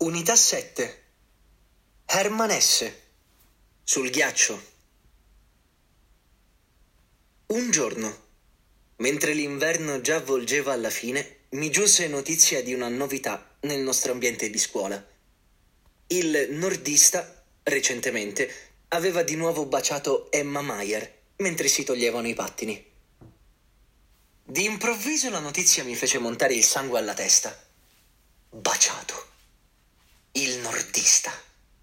Unità 7. Herman S. Sul ghiaccio. Un giorno, mentre l'inverno già volgeva alla fine, mi giunse notizia di una novità nel nostro ambiente di scuola. Il nordista, recentemente, aveva di nuovo baciato Emma Mayer mentre si toglievano i pattini. Di improvviso la notizia mi fece montare il sangue alla testa. Baciato. Il nordista.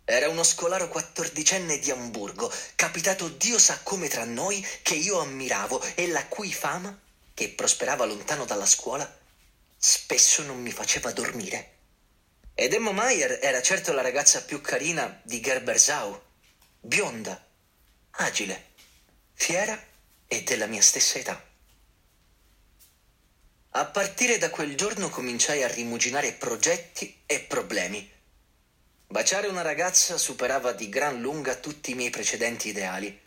Era uno scolaro quattordicenne di Amburgo, capitato Dio sa come tra noi, che io ammiravo e la cui fama, che prosperava lontano dalla scuola, spesso non mi faceva dormire. Ed Emma Meyer era certo la ragazza più carina di Gerbersau, bionda, agile, fiera e della mia stessa età. A partire da quel giorno cominciai a rimuginare progetti e problemi. Baciare una ragazza superava di gran lunga tutti i miei precedenti ideali,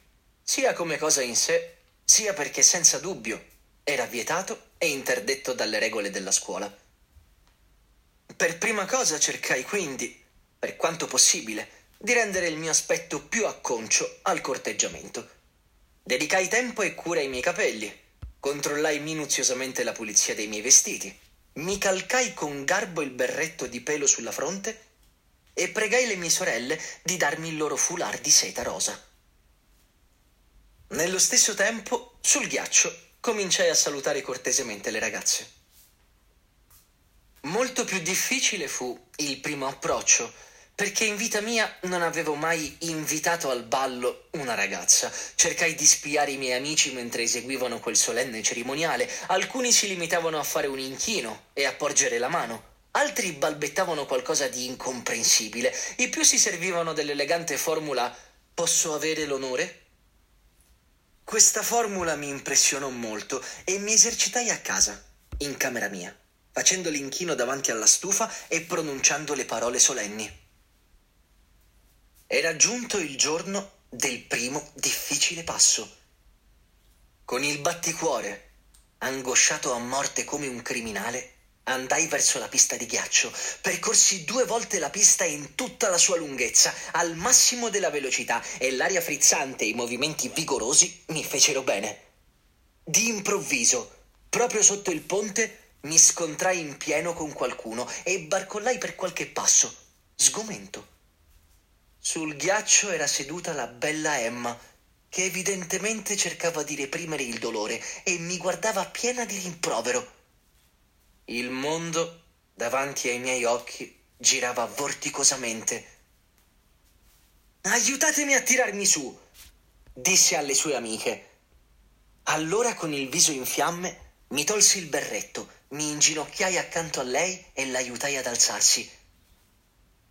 sia come cosa in sé, sia perché senza dubbio era vietato e interdetto dalle regole della scuola. Per prima cosa cercai quindi, per quanto possibile, di rendere il mio aspetto più acconcio al corteggiamento. Dedicai tempo e cura ai miei capelli, Controllai minuziosamente la pulizia dei miei vestiti, mi calcai con garbo il berretto di pelo sulla fronte e pregai le mie sorelle di darmi il loro foulard di seta rosa. Nello stesso tempo, sul ghiaccio, cominciai a salutare cortesemente le ragazze. Molto più difficile fu il primo approccio, perché in vita mia non avevo mai invitato al ballo una ragazza. Cercai di spiare i miei amici mentre eseguivano quel solenne cerimoniale. Alcuni si limitavano a fare un inchino e a porgere la mano. Altri balbettavano qualcosa di incomprensibile. I più si servivano dell'elegante formula Posso avere l'onore? Questa formula mi impressionò molto e mi esercitai a casa, in camera mia, facendo l'inchino davanti alla stufa e pronunciando le parole solenni. Era giunto il giorno del primo difficile passo. Con il batticuore, angosciato a morte come un criminale, andai verso la pista di ghiaccio. Percorsi due volte la pista in tutta la sua lunghezza, al massimo della velocità, e l'aria frizzante e i movimenti vigorosi mi fecero bene. Di improvviso, proprio sotto il ponte, mi scontrai in pieno con qualcuno e barcollai per qualche passo, sgomento. Sul ghiaccio era seduta la bella Emma, che evidentemente cercava di reprimere il dolore e mi guardava piena di rimprovero. Il mondo, davanti ai miei occhi, girava vorticosamente. Aiutatemi a tirarmi su, disse alle sue amiche. Allora, con il viso in fiamme, mi tolsi il berretto, mi inginocchiai accanto a lei e l'aiutai ad alzarsi.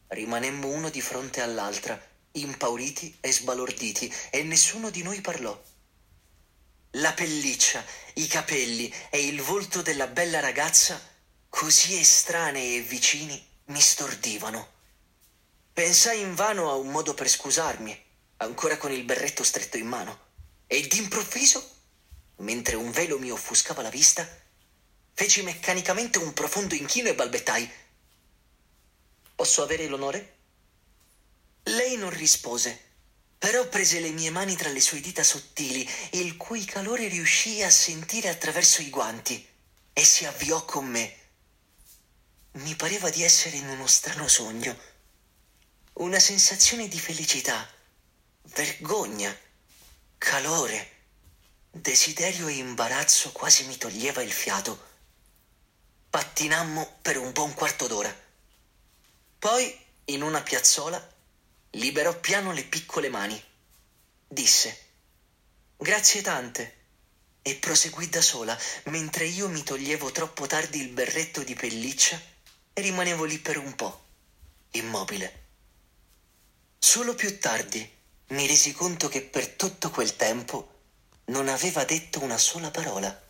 Rimanemmo uno di fronte all'altra, impauriti e sbalorditi, e nessuno di noi parlò. La pelliccia, i capelli e il volto della bella ragazza, così estranei e vicini, mi stordivano. Pensai invano a un modo per scusarmi, ancora con il berretto stretto in mano, e d'improvviso, mentre un velo mi offuscava la vista, feci meccanicamente un profondo inchino e balbettai Posso avere l'onore? Lei non rispose, però prese le mie mani tra le sue dita sottili, il cui calore riuscii a sentire attraverso i guanti, e si avviò con me. Mi pareva di essere in uno strano sogno. Una sensazione di felicità, vergogna, calore, desiderio e imbarazzo quasi mi toglieva il fiato. Pattinammo per un buon quarto d'ora. Poi, in una piazzola, liberò piano le piccole mani. Disse Grazie tante. E proseguì da sola, mentre io mi toglievo troppo tardi il berretto di pelliccia e rimanevo lì per un po', immobile. Solo più tardi mi resi conto che per tutto quel tempo non aveva detto una sola parola.